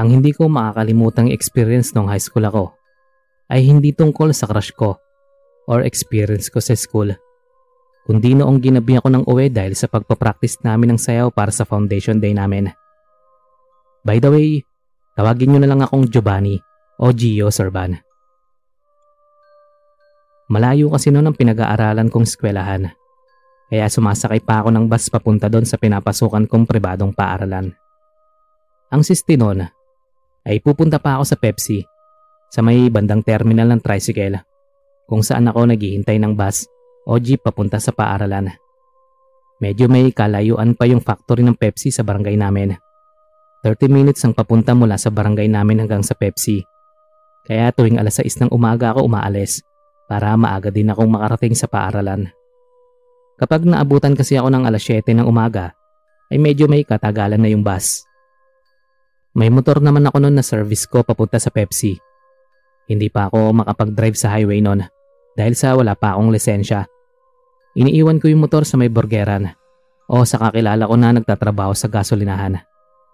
Ang hindi ko makakalimutang experience nung high school ako ay hindi tungkol sa crush ko or experience ko sa school. Kundi noong ginabi ako ng uwi dahil sa pagpapractice namin ng sayaw para sa foundation day namin. By the way, tawagin nyo na lang akong Giovanni o Gio Sorban. Malayo kasi noon ang pinag-aaralan kong eskwelahan. Kaya sumasakay pa ako ng bus papunta doon sa pinapasukan kong pribadong paaralan. Ang siste noon ay pupunta pa ako sa Pepsi sa may bandang terminal ng tricycle kung saan ako naghihintay ng bus o jeep papunta sa paaralan. Medyo may kalayuan pa yung factory ng Pepsi sa barangay namin. 30 minutes ang papunta mula sa barangay namin hanggang sa Pepsi. Kaya tuwing alas 6 ng umaga ako umaalis para maaga din akong makarating sa paaralan. Kapag naabutan kasi ako ng alas 7 ng umaga, ay medyo may katagalan na yung bus. May motor naman ako noon na service ko papunta sa Pepsi. Hindi pa ako makapag-drive sa highway noon dahil sa wala pa akong lisensya. Iniiwan ko yung motor sa may burgeran o sa kakilala ko na nagtatrabaho sa gasolinahan.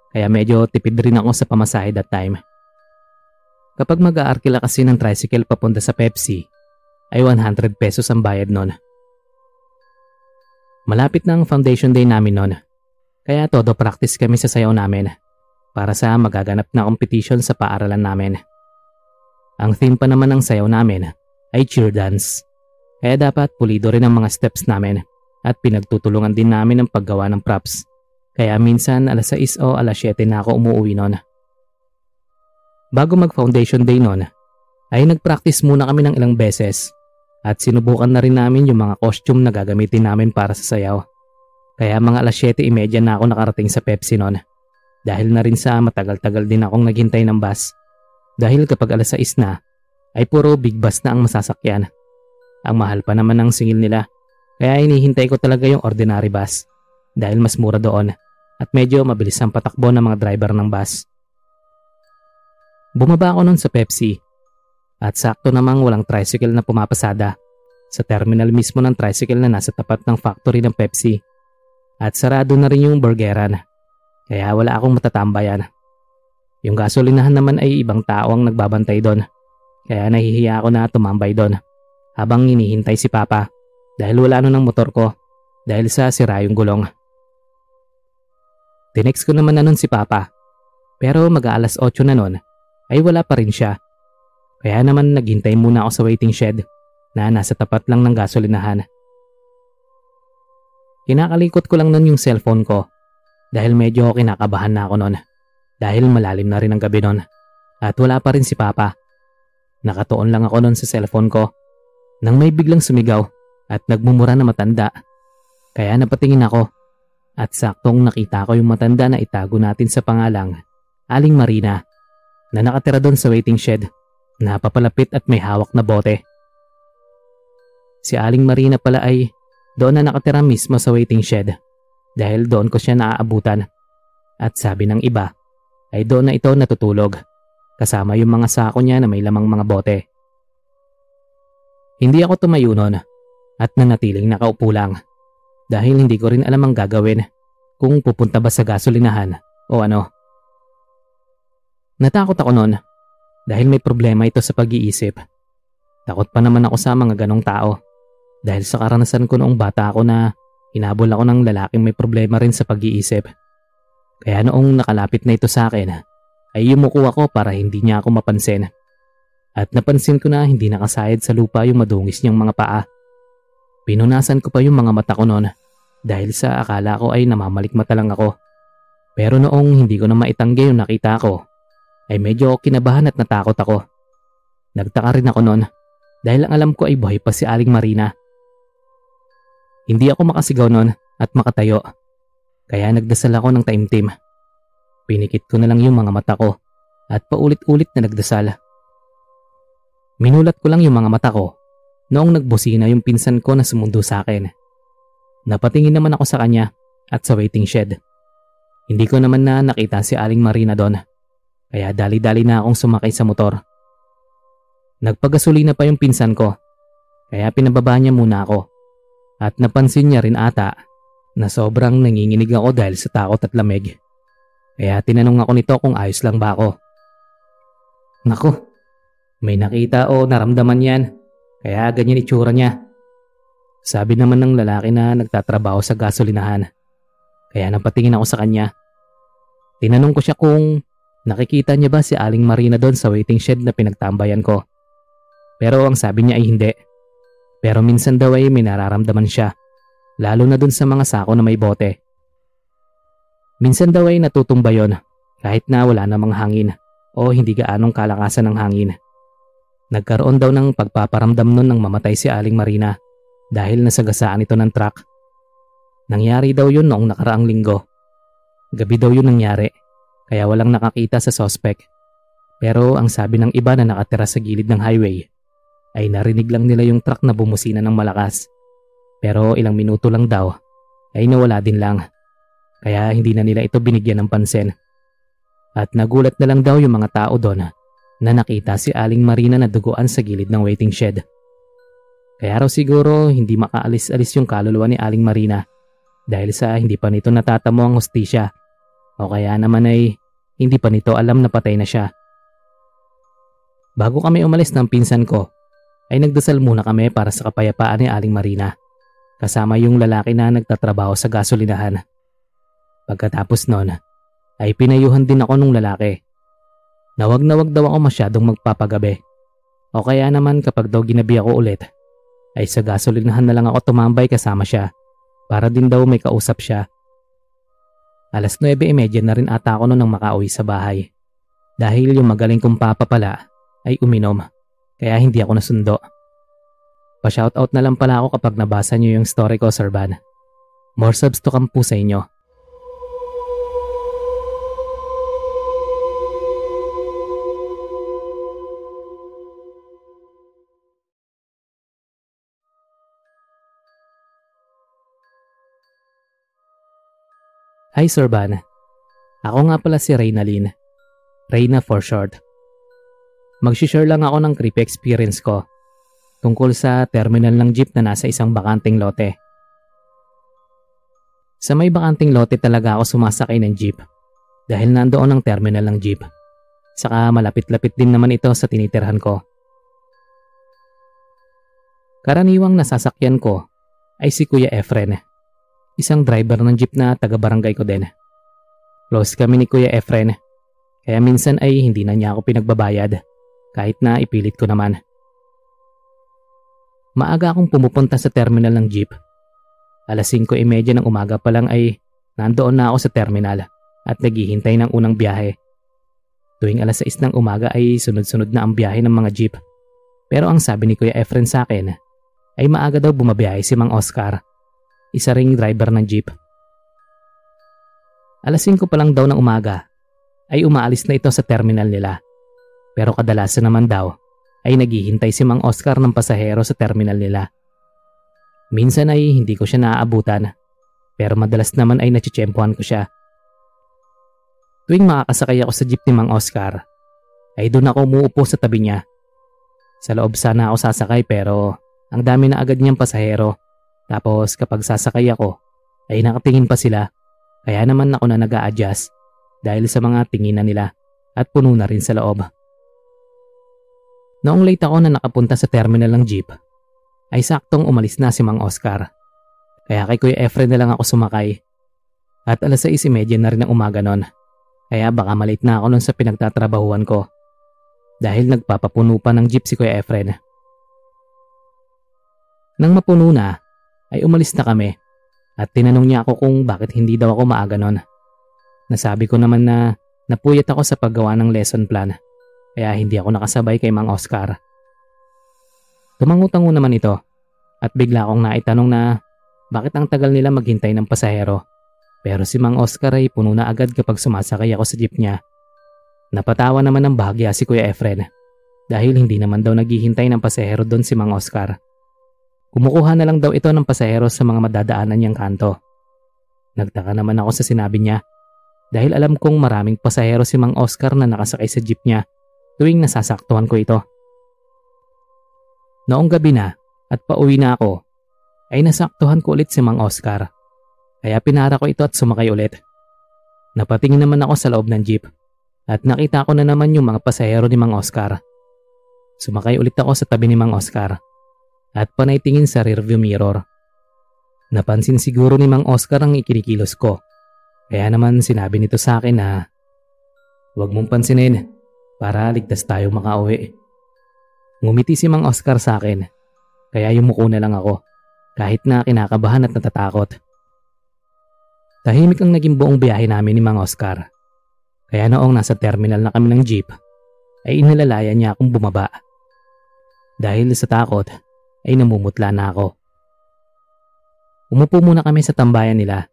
Kaya medyo tipid rin ako sa pamasahe that time. Kapag mag-aarkila kasi ng tricycle papunta sa Pepsi, ay 100 pesos ang bayad nun. Malapit na ang foundation day namin nun, kaya todo practice kami sa sayaw namin para sa magaganap na competition sa paaralan namin. Ang theme pa naman ng sayaw namin ay cheer dance, kaya dapat pulido rin ang mga steps namin at pinagtutulungan din namin ang paggawa ng props. Kaya minsan alas 6 o alas 7 na ako umuwi nun. Bago mag foundation day nun, ay nagpractice muna kami ng ilang beses at sinubukan na rin namin yung mga costume na gagamitin namin para sa sayaw. Kaya mga alas 7.30 na ako nakarating sa Pepsi noon. Dahil na rin sa matagal-tagal din akong naghintay ng bus. Dahil kapag alas 6 na, ay puro big bus na ang masasakyan. Ang mahal pa naman ng singil nila. Kaya inihintay ko talaga yung ordinary bus. Dahil mas mura doon at medyo mabilis ang patakbo ng mga driver ng bus. Bumaba ako noon sa Pepsi at sakto namang walang tricycle na pumapasada sa terminal mismo ng tricycle na nasa tapat ng factory ng Pepsi. At sarado na rin yung burgeran. Kaya wala akong matatambayan. Yung gasolinahan naman ay ibang tao ang nagbabantay doon. Kaya nahihiya ako na tumambay doon. Habang hinihintay si Papa. Dahil wala nun ang motor ko. Dahil sa sira yung gulong. Tinext ko naman na nun si Papa. Pero mag-aalas 8 na nun ay wala pa rin siya. Kaya naman naghintay muna ako sa waiting shed na nasa tapat lang ng gasolinahan. Kinakalikot ko lang nun yung cellphone ko dahil medyo kinakabahan na ako nun dahil malalim na rin ang gabi nun at wala pa rin si Papa. Nakatuon lang ako nun sa cellphone ko nang may biglang sumigaw at nagmumura na matanda. Kaya napatingin ako at saktong nakita ko yung matanda na itago natin sa pangalang Aling Marina na nakatira doon sa waiting shed Napapalapit at may hawak na bote. Si Aling Marina pala ay doon na nakatira mismo sa waiting shed dahil doon ko siya naaabutan. At sabi ng iba ay doon na ito natutulog kasama yung mga sako niya na may lamang mga bote. Hindi ako tumayo noon at nanatiling nakaupo lang dahil hindi ko rin alam ang gagawin kung pupunta ba sa gasolinahan o ano. Natakot ako noon dahil may problema ito sa pag-iisip. Takot pa naman ako sa mga ganong tao dahil sa karanasan ko noong bata ako na hinabol ako ng lalaking may problema rin sa pag-iisip. Kaya noong nakalapit na ito sa akin ay yumuko ako para hindi niya ako mapansin. At napansin ko na hindi nakasayad sa lupa yung madungis niyang mga paa. Pinunasan ko pa yung mga mata ko noon dahil sa akala ko ay namamalikmata lang ako. Pero noong hindi ko na maitanggi yung nakita ko ay medyo kinabahan at natakot ako. Nagtaka rin ako noon dahil ang alam ko ay buhay pa si Aling Marina. Hindi ako makasigaw noon at makatayo. Kaya nagdasal ako ng taimtim. Pinikit ko na lang yung mga mata ko at paulit-ulit na nagdasal. Minulat ko lang yung mga mata ko noong nagbusina yung pinsan ko na sumundo sa akin. Napatingin naman ako sa kanya at sa waiting shed. Hindi ko naman na nakita si Aling Marina doon kaya dali-dali na akong sumakay sa motor. Nagpagasolina pa yung pinsan ko, kaya pinababa niya muna ako. At napansin niya rin ata na sobrang nanginginig ako dahil sa takot at lamig. Kaya tinanong ako nito kung ayos lang ba ako. Nako, may nakita o naramdaman yan. Kaya ganyan itsura niya. Sabi naman ng lalaki na nagtatrabaho sa gasolinahan. Kaya napatingin ako sa kanya. Tinanong ko siya kung nakikita niya ba si Aling Marina doon sa waiting shed na pinagtambayan ko. Pero ang sabi niya ay hindi. Pero minsan daw ay may nararamdaman siya. Lalo na doon sa mga sako na may bote. Minsan daw ay natutumba yon kahit na wala namang hangin o hindi gaanong kalakasan ng hangin. Nagkaroon daw ng pagpaparamdam nun ng mamatay si Aling Marina dahil nasagasaan ito ng truck. Nangyari daw yun noong nakaraang linggo. Gabi daw yun nangyari, kaya walang nakakita sa suspect. Pero ang sabi ng iba na nakatira sa gilid ng highway, ay narinig lang nila yung truck na bumusina ng malakas. Pero ilang minuto lang daw, ay nawala din lang. Kaya hindi na nila ito binigyan ng pansin. At nagulat na lang daw yung mga tao doon na nakita si Aling Marina na duguan sa gilid ng waiting shed. Kaya raw siguro hindi makaalis-alis yung kaluluwa ni Aling Marina dahil sa hindi pa nito natatamo ang hostisya o kaya naman ay hindi pa nito alam na patay na siya. Bago kami umalis ng pinsan ko, ay nagdasal muna kami para sa kapayapaan ni Aling Marina kasama yung lalaki na nagtatrabaho sa gasolinahan. Pagkatapos nun, ay pinayuhan din ako nung lalaki. Nawag na wag daw ako masyadong magpapagabi. O kaya naman kapag daw ginabi ako ulit, ay sa gasolinahan na lang ako tumambay kasama siya para din daw may kausap siya. Alas 9.30 na rin ata ako noon nang makauwi sa bahay. Dahil yung magaling kong papa pala ay uminom kaya hindi ako nasundo. Pa-shoutout na lang pala ako kapag nabasa niyo yung story ko, Sir Van. More subs to come po sa inyo. Hi Sir Van. Ako nga pala si Reynalyn. Reyna for short. Mag-share lang ako ng creepy experience ko tungkol sa terminal ng jeep na nasa isang bakanting lote. Sa may bakanting lote talaga ako sumasakay ng jeep dahil nandoon ang terminal ng jeep. Saka malapit-lapit din naman ito sa tinitirhan ko. Karaniwang nasasakyan ko ay si Kuya Efren isang driver ng jeep na taga-barangay ko din. Close kami ni Kuya Efren, kaya minsan ay hindi na niya ako pinagbabayad kahit na ipilit ko naman. Maaga akong pumupunta sa terminal ng jeep. Alas 5.30 ng umaga pa lang ay nandoon na ako sa terminal at naghihintay ng unang biyahe. Tuwing alas 6 ng umaga ay sunod-sunod na ang biyahe ng mga jeep. Pero ang sabi ni Kuya Efren sa akin ay maaga daw bumabiyahe si Mang Oscar isa ring driver ng jeep. Alas 5 pa lang daw ng umaga ay umaalis na ito sa terminal nila. Pero kadalasan naman daw ay naghihintay si Mang Oscar ng pasahero sa terminal nila. Minsan ay hindi ko siya naaabutan pero madalas naman ay nachichempohan ko siya. Tuwing makakasakay ako sa jeep ni Mang Oscar ay doon ako umuupo sa tabi niya. Sa loob sana ako sasakay pero ang dami na agad niyang pasahero tapos kapag sasakay ako, ay nakatingin pa sila. Kaya naman ako na nag adjust dahil sa mga tinginan nila at puno na rin sa loob. Noong late ako na nakapunta sa terminal ng jeep, ay saktong umalis na si Mang Oscar. Kaya kay Kuya Efren na lang ako sumakay. At alas 6.30 na rin ang umaga nun. Kaya baka malit na ako nun sa pinagtatrabahuan ko. Dahil nagpapapuno pa ng jeep si Kuya Efren. Nang mapuno na, ay umalis na kami at tinanong niya ako kung bakit hindi daw ako maaga nun. Nasabi ko naman na napuyat ako sa paggawa ng lesson plan kaya hindi ako nakasabay kay Mang Oscar. Tumangutango naman ito at bigla akong naitanong na bakit ang tagal nila maghintay ng pasahero. Pero si Mang Oscar ay puno na agad kapag sumasakay ako sa jeep niya. Napatawa naman ng bahagya si Kuya Efren dahil hindi naman daw naghihintay ng pasahero doon si Mang Oscar. Kumukuha na lang daw ito ng pasahero sa mga madadaanan niyang kanto. Nagtaka naman ako sa sinabi niya dahil alam kong maraming pasahero si Mang Oscar na nakasakay sa jeep niya tuwing nasasaktuhan ko ito. Noong gabi na at pauwi na ako ay nasaktuhan ko ulit si Mang Oscar kaya pinara ko ito at sumakay ulit. Napatingin naman ako sa loob ng jeep at nakita ko na naman yung mga pasahero ni Mang Oscar. Sumakay ulit ako sa tabi ni Mang Oscar at panay tingin sa rearview mirror. Napansin siguro ni Mang Oscar ang ikinikilos ko. Kaya naman sinabi nito sa akin na huwag mong pansinin para ligtas tayo makauwi. Ngumiti si Mang Oscar sa akin kaya yumuko na lang ako kahit na kinakabahan at natatakot. Tahimik ang naging buong biyahe namin ni Mang Oscar. Kaya noong nasa terminal na kami ng jeep, ay inilalaya niya akong bumaba. Dahil sa takot, ay namumutla na ako. Umupo muna kami sa tambayan nila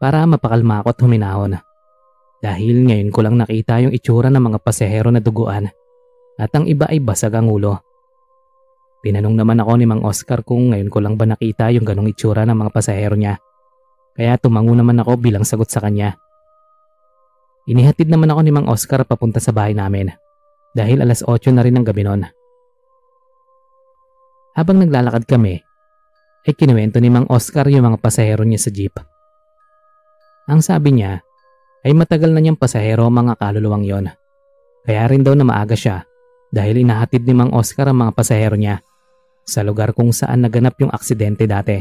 para mapakalma ako at huminahon. Dahil ngayon ko lang nakita yung itsura ng mga pasahero na duguan at ang iba ay basag ang ulo. Tinanong naman ako ni Mang Oscar kung ngayon ko lang ba nakita yung ganong itsura ng mga pasahero niya. Kaya tumango naman ako bilang sagot sa kanya. Inihatid naman ako ni Mang Oscar papunta sa bahay namin dahil alas 8 na rin ng gabi noon. Habang naglalakad kami, ay kinuwento ni Mang Oscar yung mga pasahero niya sa jeep. Ang sabi niya ay matagal na niyang pasahero mga kaluluwang yon. Kaya rin daw na maaga siya dahil inahatid ni Mang Oscar ang mga pasahero niya sa lugar kung saan naganap yung aksidente dati.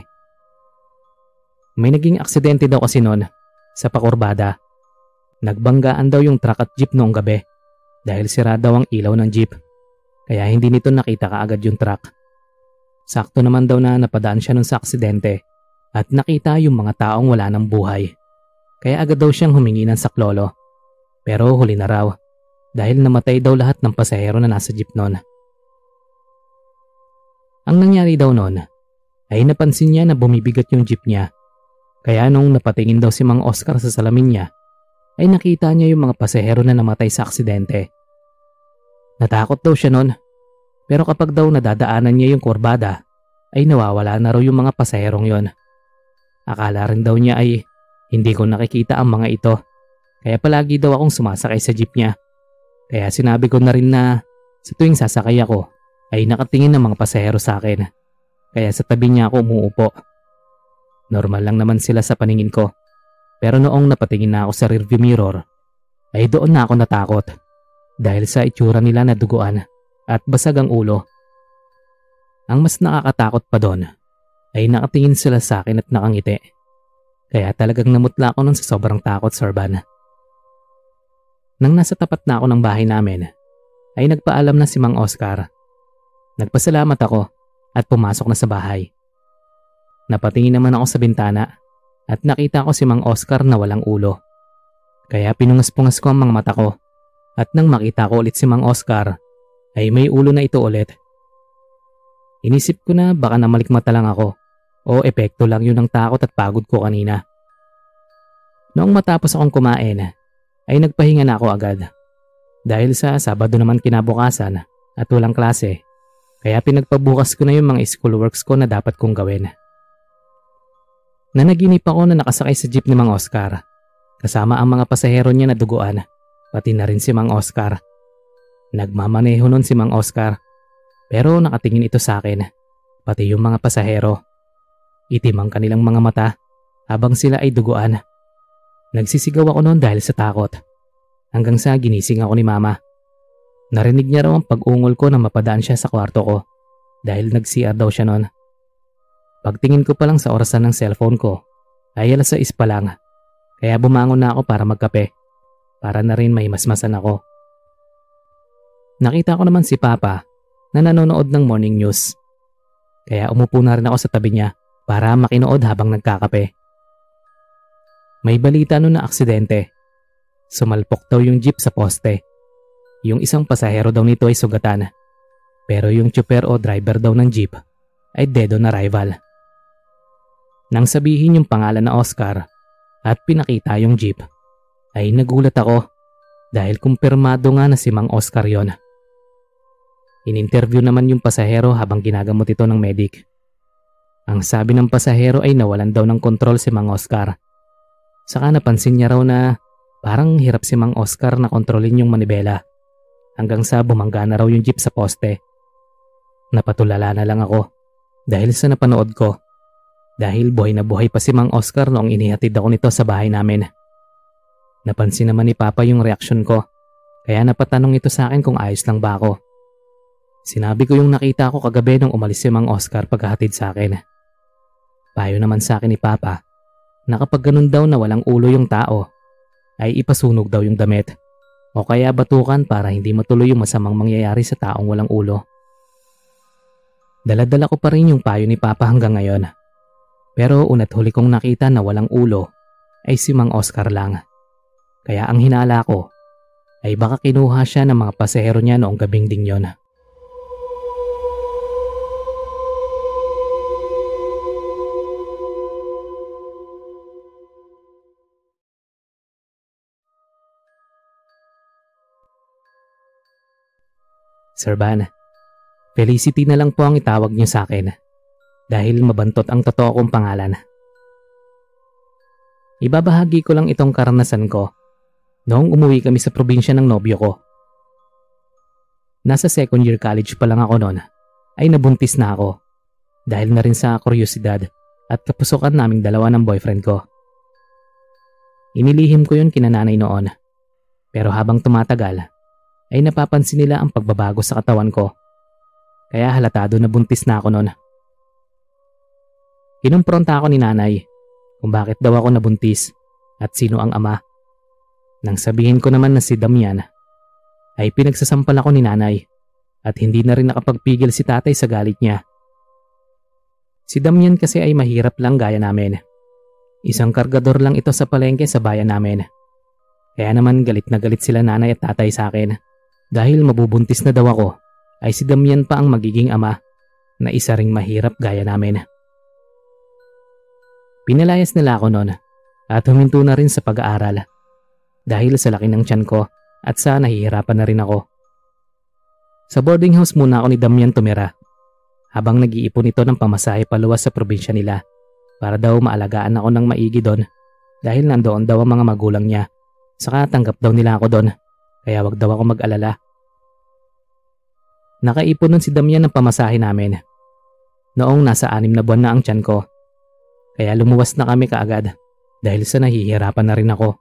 May naging aksidente daw kasi noon sa Pakurbada. Nagbanggaan daw yung truck at jeep noong gabi dahil sira daw ang ilaw ng jeep. Kaya hindi nito nakita kaagad yung truck. Sakto naman daw na napadaan siya nun sa aksidente at nakita yung mga taong wala ng buhay. Kaya agad daw siyang humingi ng saklolo. Pero huli na raw dahil namatay daw lahat ng pasahero na nasa jeep noon. Ang nangyari daw noon ay napansin niya na bumibigat yung jeep niya kaya nung napatingin daw si Mang Oscar sa salamin niya, ay nakita niya yung mga pasahero na namatay sa aksidente. Natakot daw siya noon, pero kapag daw nadadaanan niya yung kurbada, ay nawawala na raw yung mga pasaherong yon. Akala rin daw niya ay hindi ko nakikita ang mga ito, kaya palagi daw akong sumasakay sa jeep niya. Kaya sinabi ko na rin na sa tuwing sasakay ako, ay nakatingin ng mga pasahero sa akin. Kaya sa tabi niya ako umuupo. Normal lang naman sila sa paningin ko. Pero noong napatingin na ako sa rearview mirror, ay doon na ako natakot dahil sa itsura nila na duguan at basag ang ulo. Ang mas nakakatakot pa doon ay nakatingin sila sa akin at nakangiti. Kaya talagang namutla ako nun sa sobrang takot, Sir Van. Nang nasa tapat na ako ng bahay namin, ay nagpaalam na si Mang Oscar. Nagpasalamat ako at pumasok na sa bahay. Napatingin naman ako sa bintana at nakita ko si Mang Oscar na walang ulo. Kaya pinungas-pungas ko ang mga mata ko at nang makita ko ulit si Mang Oscar ay may ulo na ito ulit. Inisip ko na baka namalikmata lang ako o epekto lang yun ng takot at pagod ko kanina. Noong matapos akong kumain ay nagpahinga na ako agad. Dahil sa Sabado naman kinabukasan at walang klase kaya pinagpabukas ko na yung mga schoolworks ko na dapat kong gawin. Nanaginip ako na nakasakay sa jeep ni Mang Oscar. Kasama ang mga pasahero niya na duguan, pati na rin si Mang Oscar. Nagmamaneho nun si Mang Oscar, pero nakatingin ito sa akin, pati yung mga pasahero. Itim ang kanilang mga mata habang sila ay duguan. Nagsisigaw ako noon dahil sa takot. Hanggang sa ginising ako ni Mama. Narinig niya raw ang pag-ungol ko na mapadaan siya sa kwarto ko dahil nag-CR daw siya noon. Pagtingin ko pa lang sa orasan ng cellphone ko, ay alas 6 pa lang. Kaya bumangon na ako para magkape. Para na rin may masmasan ako. Nakita ko naman si Papa na nanonood ng morning news. Kaya umupo na rin ako sa tabi niya para makinood habang nagkakape. May balita noon na aksidente. Sumalpok daw yung jeep sa poste. Yung isang pasahero daw nito ay sugatan. Pero yung chopper o driver daw ng jeep ay dead on arrival. Nang sabihin yung pangalan na Oscar at pinakita yung jeep, ay nagulat ako dahil kumpirmado nga na si Mang Oscar yon. Ininterview naman yung pasahero habang ginagamot ito ng medic. Ang sabi ng pasahero ay nawalan daw ng kontrol si Mang Oscar. Saka napansin niya raw na parang hirap si Mang Oscar na kontrolin yung manibela hanggang sa bumangga na raw yung jeep sa poste. Napatulala na lang ako dahil sa napanood ko dahil buhay na buhay pa si Mang Oscar noong inihatid ako nito sa bahay namin. Napansin naman ni Papa yung reaksyon ko, kaya napatanong ito sa akin kung ayos lang ba ako. Sinabi ko yung nakita ko kagabi nung umalis si Mang Oscar pagkahatid sa akin. Payo naman sa akin ni Papa na kapag ganun daw na walang ulo yung tao, ay ipasunog daw yung damit o kaya batukan para hindi matuloy yung masamang mangyayari sa taong walang ulo. Daladala ko pa rin yung payo ni Papa hanggang ngayon. Pero unat huli kong nakita na walang ulo ay si Mang Oscar lang. Kaya ang hinala ko ay baka kinuha siya ng mga pasahero niya noong gabing ding yon. Sir Van, Felicity na lang po ang itawag niyo sa akin dahil mabantot ang totoo kong pangalan. Ibabahagi ko lang itong karanasan ko noong umuwi kami sa probinsya ng nobyo ko. Nasa second year college pa lang ako noon ay nabuntis na ako dahil na rin sa kuryosidad at kapusukan naming dalawa ng boyfriend ko. Inilihim ko yun kinananay noon pero habang tumatagal ay napapansin nila ang pagbabago sa katawan ko. Kaya halatado na buntis na ako noon. Kinumpronta ako ni nanay kung bakit daw ako nabuntis at sino ang ama. Nang sabihin ko naman na si Damian, ay pinagsasampal ako ni nanay at hindi na rin nakapagpigil si tatay sa galit niya. Si Damian kasi ay mahirap lang gaya namin. Isang kargador lang ito sa palengke sa bayan namin. Kaya naman galit na galit sila nanay at tatay sa akin. Dahil mabubuntis na daw ako, ay si Damian pa ang magiging ama na isa ring mahirap gaya namin. Pinalayas nila ako noon at huminto na rin sa pag-aaral dahil sa laki ng tiyan ko at sa nahihirapan na rin ako. Sa boarding house muna ako ni Damian tumira habang nag-iipon ito ng pamasahe paluwas sa probinsya nila para daw maalagaan ako ng maigi doon dahil nandoon daw ang mga magulang niya saka tanggap daw nila ako doon kaya wag daw ako mag-alala. Nakaipon nun si Damian ng pamasahe namin. Noong nasa anim na buwan na ang tiyan ko. Kaya lumuwas na kami kaagad dahil sa nahihirapan na rin ako.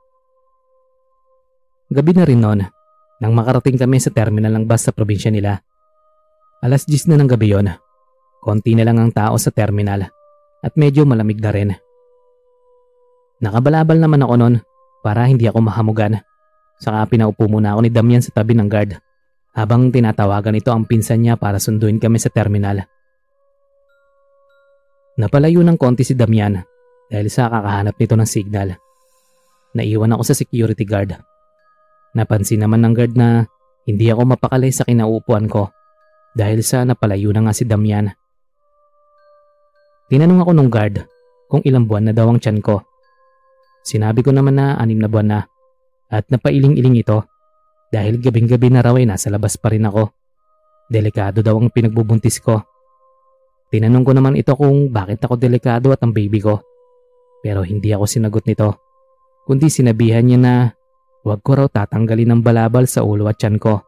Gabi na rin noon nang makarating kami sa terminal ng bus sa probinsya nila. Alas 10 na ng gabi yon. Konti na lang ang tao sa terminal at medyo malamig na rin. Nakabalabal naman ako noon para hindi ako mahamugan Saka pinaupo muna ako ni Damian sa tabi ng guard habang tinatawagan ito ang pinsan niya para sunduin kami sa terminal. Napalayo ng konti si Damian dahil sa kakahanap nito ng signal. Naiwan ako sa security guard. Napansin naman ng guard na hindi ako mapakalay sa kinauupuan ko dahil sa napalayo na nga si Damian. Tinanong ako ng guard kung ilang buwan na daw ang tiyan ko. Sinabi ko naman na anim na buwan na at napailing-iling ito dahil gabing-gabi na raw ay nasa labas pa rin ako. Delikado daw ang pinagbubuntis ko. Tinanong ko naman ito kung bakit ako delikado at ang baby ko. Pero hindi ako sinagot nito. Kundi sinabihan niya na huwag ko raw tatanggalin ng balabal sa ulo at tiyan ko.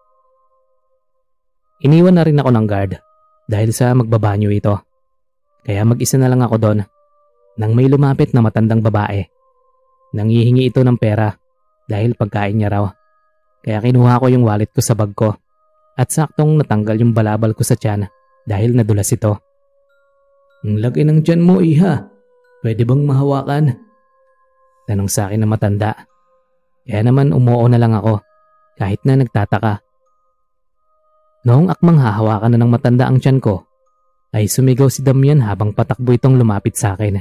Iniwan na rin ako ng guard dahil sa magbabanyo ito. Kaya mag-isa na lang ako doon nang may lumapit na matandang babae. Nangihingi ito ng pera dahil pagkain niya raw. Kaya kinuha ko yung wallet ko sa bag ko at saktong natanggal yung balabal ko sa tiyan dahil nadulas ito. Ang laki ng tiyan mo, iha. Pwede bang mahawakan? Tanong sa akin na matanda. Kaya naman umuo na lang ako kahit na nagtataka. Noong akmang hahawakan na ng matanda ang tiyan ko, ay sumigaw si Damian habang patakbo itong lumapit sa akin.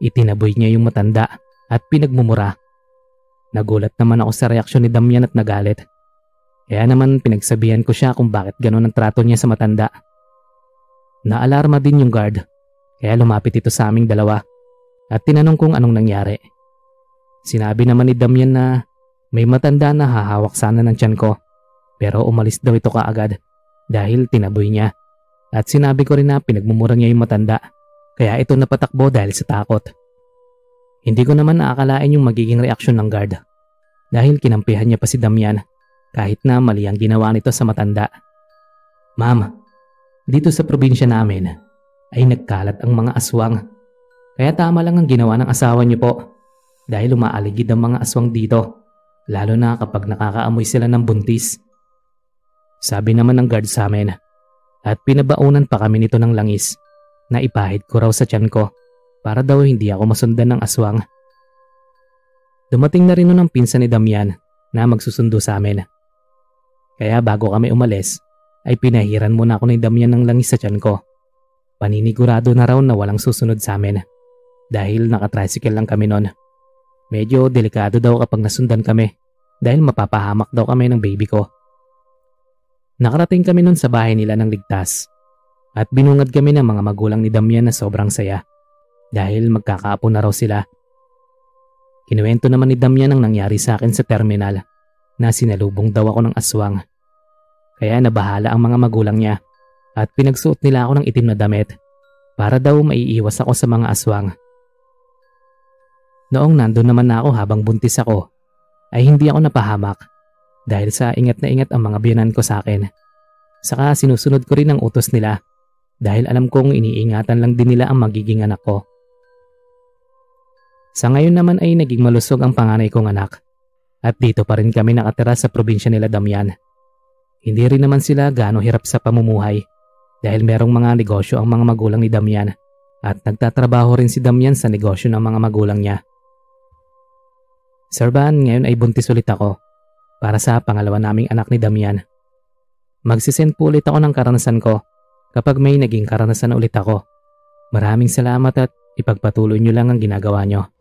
Itinaboy niya yung matanda at pinagmumura Nagulat naman ako sa reaksyon ni Damian at nagalit. Kaya naman pinagsabihan ko siya kung bakit gano'n ang trato niya sa matanda. Naalarma din yung guard, kaya lumapit ito sa aming dalawa at tinanong kung anong nangyari. Sinabi naman ni Damian na may matanda na hahawak sana ng tiyan ko pero umalis daw ito kaagad dahil tinaboy niya. At sinabi ko rin na pinagmumura niya yung matanda kaya ito napatakbo dahil sa takot. Hindi ko naman naakalain yung magiging reaksyon ng guard dahil kinampihan niya pa si Damian kahit na mali ang ginawa nito sa matanda. Ma'am, dito sa probinsya namin ay nagkalat ang mga aswang. Kaya tama lang ang ginawa ng asawa niyo po dahil umaaligid ang mga aswang dito. lalo na kapag nakakaamoy sila ng buntis. Sabi naman ng guard sa amin at pinabaunan pa kami nito ng langis na ipahid ko raw sa tiyan ko para daw hindi ako masundan ng aswang. Dumating na rin nun ang pinsan ni Damian na magsusundo sa amin. Kaya bago kami umalis, ay pinahiran muna ako ni Damian ng langis sa tiyan ko. Paninigurado na raw na walang susunod sa amin dahil nakatricycle lang kami noon. Medyo delikado daw kapag nasundan kami dahil mapapahamak daw kami ng baby ko. Nakarating kami noon sa bahay nila ng ligtas at binungad kami ng mga magulang ni Damian na sobrang saya dahil magkakaapo na raw sila. Kinuwento naman ni Damian ang nangyari sa akin sa terminal na sinalubong daw ako ng aswang. Kaya nabahala ang mga magulang niya at pinagsuot nila ako ng itim na damit para daw maiiwas ako sa mga aswang. Noong nandun naman na ako habang buntis ako, ay hindi ako napahamak dahil sa ingat na ingat ang mga biyanan ko sa akin. Saka sinusunod ko rin ang utos nila dahil alam kong iniingatan lang din nila ang magiging anak ko. Sa ngayon naman ay naging malusog ang panganay kong anak at dito pa rin kami nakatira sa probinsya nila Damian. Hindi rin naman sila gaano hirap sa pamumuhay dahil merong mga negosyo ang mga magulang ni Damian at nagtatrabaho rin si Damian sa negosyo ng mga magulang niya. Sir Van, ngayon ay buntis ulit ako para sa pangalawa naming anak ni Damian. Magsisend po ulit ako ng karanasan ko kapag may naging karanasan ulit ako. Maraming salamat at ipagpatuloy niyo lang ang ginagawa niyo.